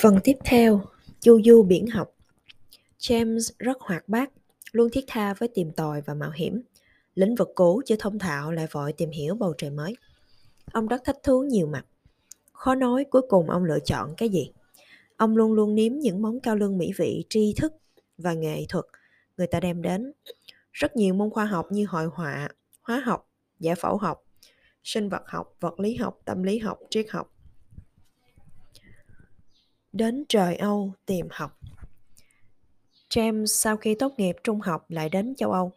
Phần tiếp theo, chu du biển học. James rất hoạt bát, luôn thiết tha với tìm tòi và mạo hiểm. Lĩnh vực cũ chưa thông thạo lại vội tìm hiểu bầu trời mới. Ông rất thích thú nhiều mặt. Khó nói cuối cùng ông lựa chọn cái gì. Ông luôn luôn nếm những món cao lương mỹ vị tri thức và nghệ thuật người ta đem đến. Rất nhiều môn khoa học như hội họa, hóa học, giải phẫu học, sinh vật học, vật lý học, tâm lý học, triết học đến trời Âu tìm học. James sau khi tốt nghiệp trung học lại đến châu Âu.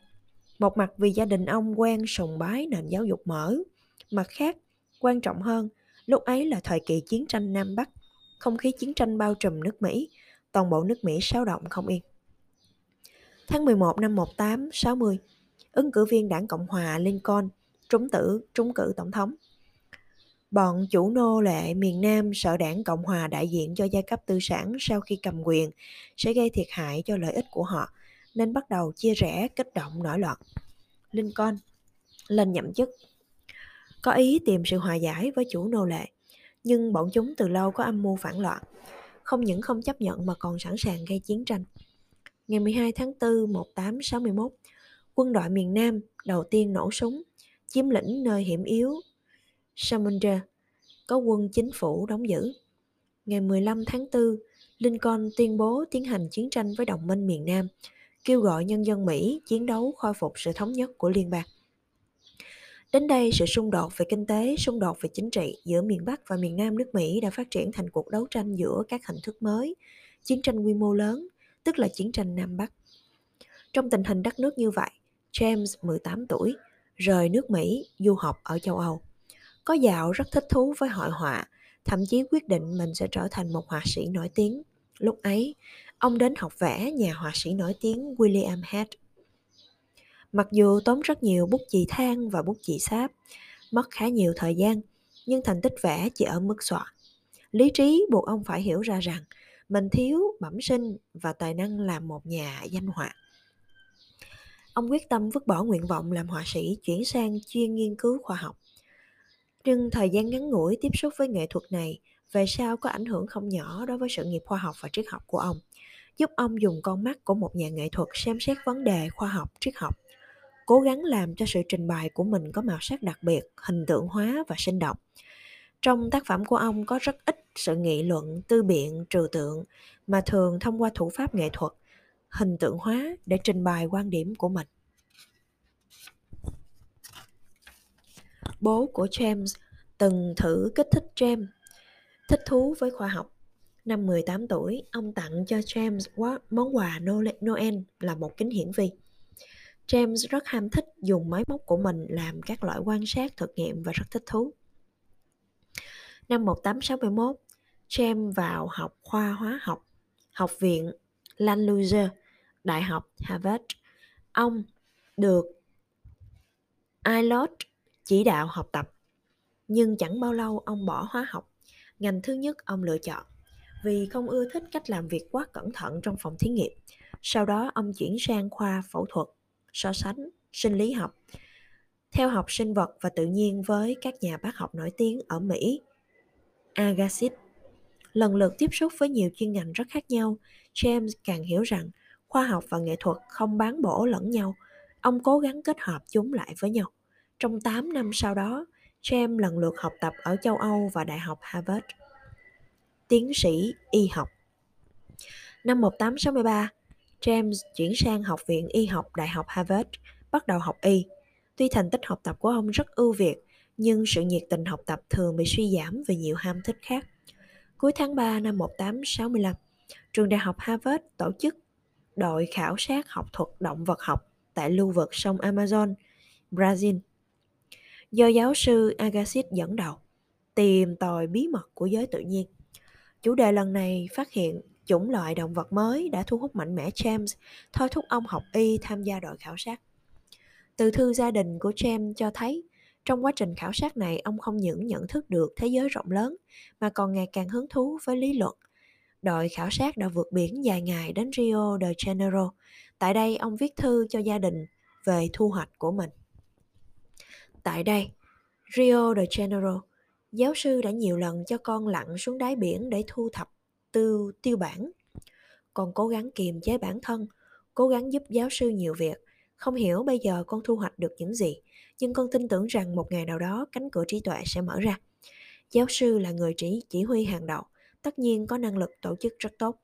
Một mặt vì gia đình ông quen sùng bái nền giáo dục mở, mặt khác, quan trọng hơn, lúc ấy là thời kỳ chiến tranh Nam Bắc, không khí chiến tranh bao trùm nước Mỹ, toàn bộ nước Mỹ sáo động không yên. Tháng 11 năm 1860, ứng cử viên đảng Cộng hòa Lincoln trúng tử trúng cử tổng thống. Bọn chủ nô lệ miền Nam sợ đảng Cộng hòa đại diện cho giai cấp tư sản sau khi cầm quyền sẽ gây thiệt hại cho lợi ích của họ, nên bắt đầu chia rẽ kích động nổi loạn. Lincoln lên nhậm chức có ý tìm sự hòa giải với chủ nô lệ, nhưng bọn chúng từ lâu có âm mưu phản loạn, không những không chấp nhận mà còn sẵn sàng gây chiến tranh. Ngày 12 tháng 4 1861, quân đội miền Nam đầu tiên nổ súng, chiếm lĩnh nơi hiểm yếu Samundra có quân chính phủ đóng giữ. Ngày 15 tháng 4, Lincoln tuyên bố tiến hành chiến tranh với đồng minh miền Nam, kêu gọi nhân dân Mỹ chiến đấu khôi phục sự thống nhất của liên bang. Đến đây, sự xung đột về kinh tế, xung đột về chính trị giữa miền Bắc và miền Nam nước Mỹ đã phát triển thành cuộc đấu tranh giữa các hình thức mới, chiến tranh quy mô lớn, tức là chiến tranh Nam Bắc. Trong tình hình đất nước như vậy, James, 18 tuổi, rời nước Mỹ du học ở châu Âu. Có dạo rất thích thú với hội họa, thậm chí quyết định mình sẽ trở thành một họa sĩ nổi tiếng. Lúc ấy, ông đến học vẽ nhà họa sĩ nổi tiếng William Head. Mặc dù tốn rất nhiều bút chì than và bút chì sáp, mất khá nhiều thời gian, nhưng thành tích vẽ chỉ ở mức soạn. Lý trí buộc ông phải hiểu ra rằng mình thiếu bẩm sinh và tài năng làm một nhà danh họa. Ông quyết tâm vứt bỏ nguyện vọng làm họa sĩ chuyển sang chuyên nghiên cứu khoa học. Nhưng thời gian ngắn ngủi tiếp xúc với nghệ thuật này về sau có ảnh hưởng không nhỏ đối với sự nghiệp khoa học và triết học của ông, giúp ông dùng con mắt của một nhà nghệ thuật xem xét vấn đề khoa học, triết học, cố gắng làm cho sự trình bày của mình có màu sắc đặc biệt, hình tượng hóa và sinh động. Trong tác phẩm của ông có rất ít sự nghị luận, tư biện, trừu tượng, mà thường thông qua thủ pháp nghệ thuật, hình tượng hóa để trình bày quan điểm của mình. Bố của James từng thử kích thích James thích thú với khoa học. Năm 18 tuổi, ông tặng cho James món quà Noel là một kính hiển vi. James rất ham thích dùng máy móc của mình làm các loại quan sát thực nghiệm và rất thích thú. Năm 1861, James vào học khoa hóa học, học viện Lanluzer, Đại học Harvard. Ông được Ilott chỉ đạo học tập. Nhưng chẳng bao lâu ông bỏ hóa học, ngành thứ nhất ông lựa chọn, vì không ưa thích cách làm việc quá cẩn thận trong phòng thí nghiệm. Sau đó ông chuyển sang khoa phẫu thuật, so sánh, sinh lý học. Theo học sinh vật và tự nhiên với các nhà bác học nổi tiếng ở Mỹ, Agassiz. Lần lượt tiếp xúc với nhiều chuyên ngành rất khác nhau, James càng hiểu rằng khoa học và nghệ thuật không bán bổ lẫn nhau. Ông cố gắng kết hợp chúng lại với nhau. Trong 8 năm sau đó, James lần lượt học tập ở châu Âu và Đại học Harvard. Tiến sĩ y học Năm 1863, James chuyển sang Học viện Y học Đại học Harvard, bắt đầu học y. Tuy thành tích học tập của ông rất ưu việt, nhưng sự nhiệt tình học tập thường bị suy giảm vì nhiều ham thích khác. Cuối tháng 3 năm 1865, trường đại học Harvard tổ chức đội khảo sát học thuật động vật học tại lưu vực sông Amazon, Brazil do giáo sư Agassiz dẫn đầu, tìm tòi bí mật của giới tự nhiên. Chủ đề lần này phát hiện chủng loại động vật mới đã thu hút mạnh mẽ James, thôi thúc ông học y tham gia đội khảo sát. Từ thư gia đình của James cho thấy, trong quá trình khảo sát này, ông không những nhận thức được thế giới rộng lớn, mà còn ngày càng hứng thú với lý luận. Đội khảo sát đã vượt biển dài ngày đến Rio de Janeiro. Tại đây, ông viết thư cho gia đình về thu hoạch của mình. Tại đây, Rio de Janeiro, giáo sư đã nhiều lần cho con lặn xuống đáy biển để thu thập tư tiêu bản. Con cố gắng kiềm chế bản thân, cố gắng giúp giáo sư nhiều việc. Không hiểu bây giờ con thu hoạch được những gì, nhưng con tin tưởng rằng một ngày nào đó cánh cửa trí tuệ sẽ mở ra. Giáo sư là người chỉ chỉ huy hàng đầu, tất nhiên có năng lực tổ chức rất tốt.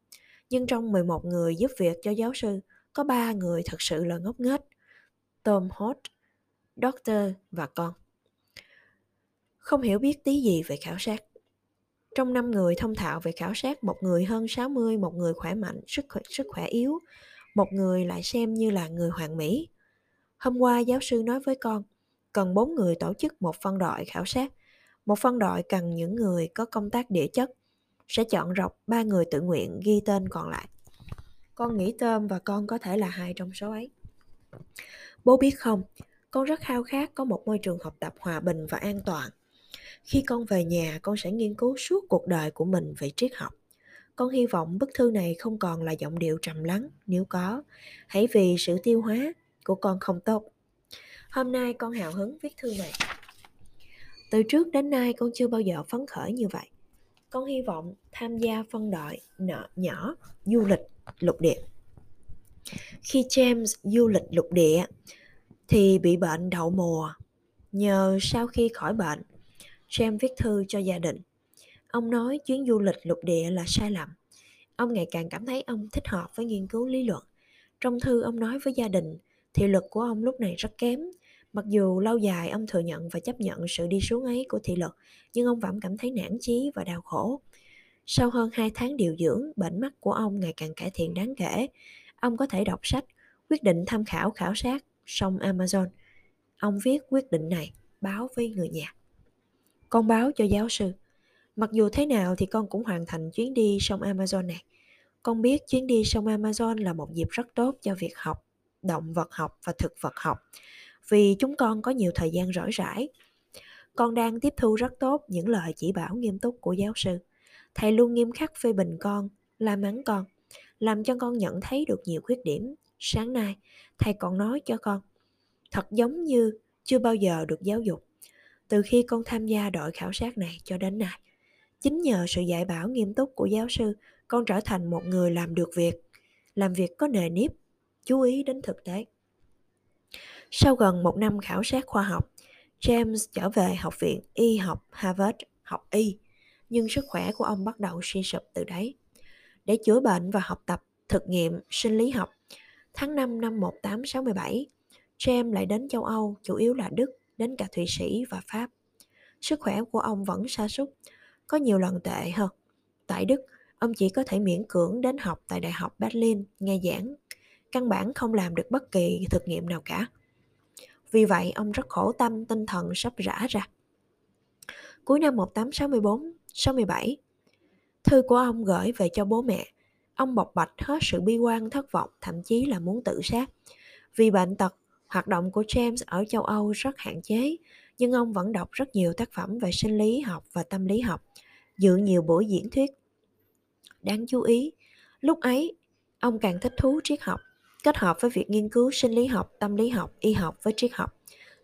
Nhưng trong 11 người giúp việc cho giáo sư, có 3 người thật sự là ngốc nghếch. Tom Holt, Doctor và con. Không hiểu biết tí gì về khảo sát. Trong 5 người thông thạo về khảo sát, một người hơn 60, một người khỏe mạnh, sức khỏe, sức khỏe yếu, một người lại xem như là người hoàn mỹ. Hôm qua giáo sư nói với con, cần 4 người tổ chức một phân đội khảo sát. Một phân đội cần những người có công tác địa chất, sẽ chọn rọc ba người tự nguyện ghi tên còn lại. Con nghĩ Tôm và con có thể là hai trong số ấy. Bố biết không, con rất khao khát có một môi trường học tập hòa bình và an toàn. Khi con về nhà, con sẽ nghiên cứu suốt cuộc đời của mình về triết học. Con hy vọng bức thư này không còn là giọng điệu trầm lắng, nếu có, hãy vì sự tiêu hóa của con không tốt. Hôm nay con hào hứng viết thư này. Từ trước đến nay con chưa bao giờ phấn khởi như vậy. Con hy vọng tham gia phân đội nợ nhỏ du lịch lục địa. Khi James du lịch lục địa thì bị bệnh đậu mùa. Nhờ sau khi khỏi bệnh, James viết thư cho gia đình. Ông nói chuyến du lịch lục địa là sai lầm. Ông ngày càng cảm thấy ông thích hợp với nghiên cứu lý luận. Trong thư ông nói với gia đình, thị lực của ông lúc này rất kém. Mặc dù lâu dài ông thừa nhận và chấp nhận sự đi xuống ấy của thị lực, nhưng ông vẫn cảm thấy nản chí và đau khổ. Sau hơn 2 tháng điều dưỡng, bệnh mắt của ông ngày càng cải thiện đáng kể. Ông có thể đọc sách, quyết định tham khảo khảo sát sông Amazon. Ông viết quyết định này, báo với người nhà. Con báo cho giáo sư. Mặc dù thế nào thì con cũng hoàn thành chuyến đi sông Amazon này. Con biết chuyến đi sông Amazon là một dịp rất tốt cho việc học, động vật học và thực vật học, vì chúng con có nhiều thời gian rỗi rãi. Con đang tiếp thu rất tốt những lời chỉ bảo nghiêm túc của giáo sư. Thầy luôn nghiêm khắc phê bình con, la mắng con, làm cho con nhận thấy được nhiều khuyết điểm. Sáng nay, thầy còn nói cho con, thật giống như chưa bao giờ được giáo dục. Từ khi con tham gia đội khảo sát này cho đến nay, chính nhờ sự dạy bảo nghiêm túc của giáo sư, con trở thành một người làm được việc, làm việc có nề nếp, chú ý đến thực tế. Sau gần một năm khảo sát khoa học, James trở về Học viện Y học Harvard học y nhưng sức khỏe của ông bắt đầu suy sụp từ đấy. Để chữa bệnh và học tập thực nghiệm sinh lý học, tháng 5 năm 1867, James lại đến châu Âu, chủ yếu là Đức, đến cả Thụy Sĩ và Pháp. Sức khỏe của ông vẫn sa sút, có nhiều lần tệ hơn. Tại Đức, ông chỉ có thể miễn cưỡng đến học tại Đại học Berlin nghe giảng, căn bản không làm được bất kỳ thực nghiệm nào cả. Vì vậy, ông rất khổ tâm tinh thần sắp rã ra. Cuối năm 1864, 67. Thư của ông gửi về cho bố mẹ. Ông bộc bạch hết sự bi quan thất vọng, thậm chí là muốn tự sát. Vì bệnh tật, hoạt động của James ở châu Âu rất hạn chế, nhưng ông vẫn đọc rất nhiều tác phẩm về sinh lý học và tâm lý học, dự nhiều buổi diễn thuyết. Đáng chú ý, lúc ấy, ông càng thích thú triết học, kết hợp với việc nghiên cứu sinh lý học, tâm lý học, y học với triết học.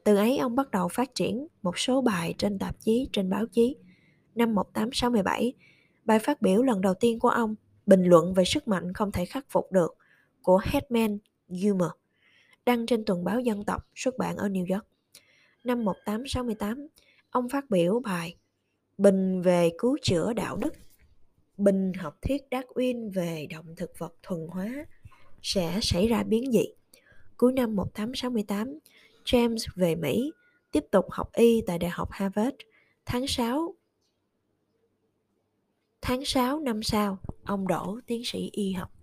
Từ ấy ông bắt đầu phát triển một số bài trên tạp chí, trên báo chí, năm 1867, bài phát biểu lần đầu tiên của ông bình luận về sức mạnh không thể khắc phục được của Hetman Gilmer, đăng trên tuần báo dân tộc xuất bản ở New York. Năm 1868, ông phát biểu bài Bình về cứu chữa đạo đức, bình học thuyết Darwin về động thực vật thuần hóa sẽ xảy ra biến dị. Cuối năm 1868, James về Mỹ, tiếp tục học y tại Đại học Harvard. Tháng 6 Tháng 6 năm sau, ông đổ tiến sĩ y học.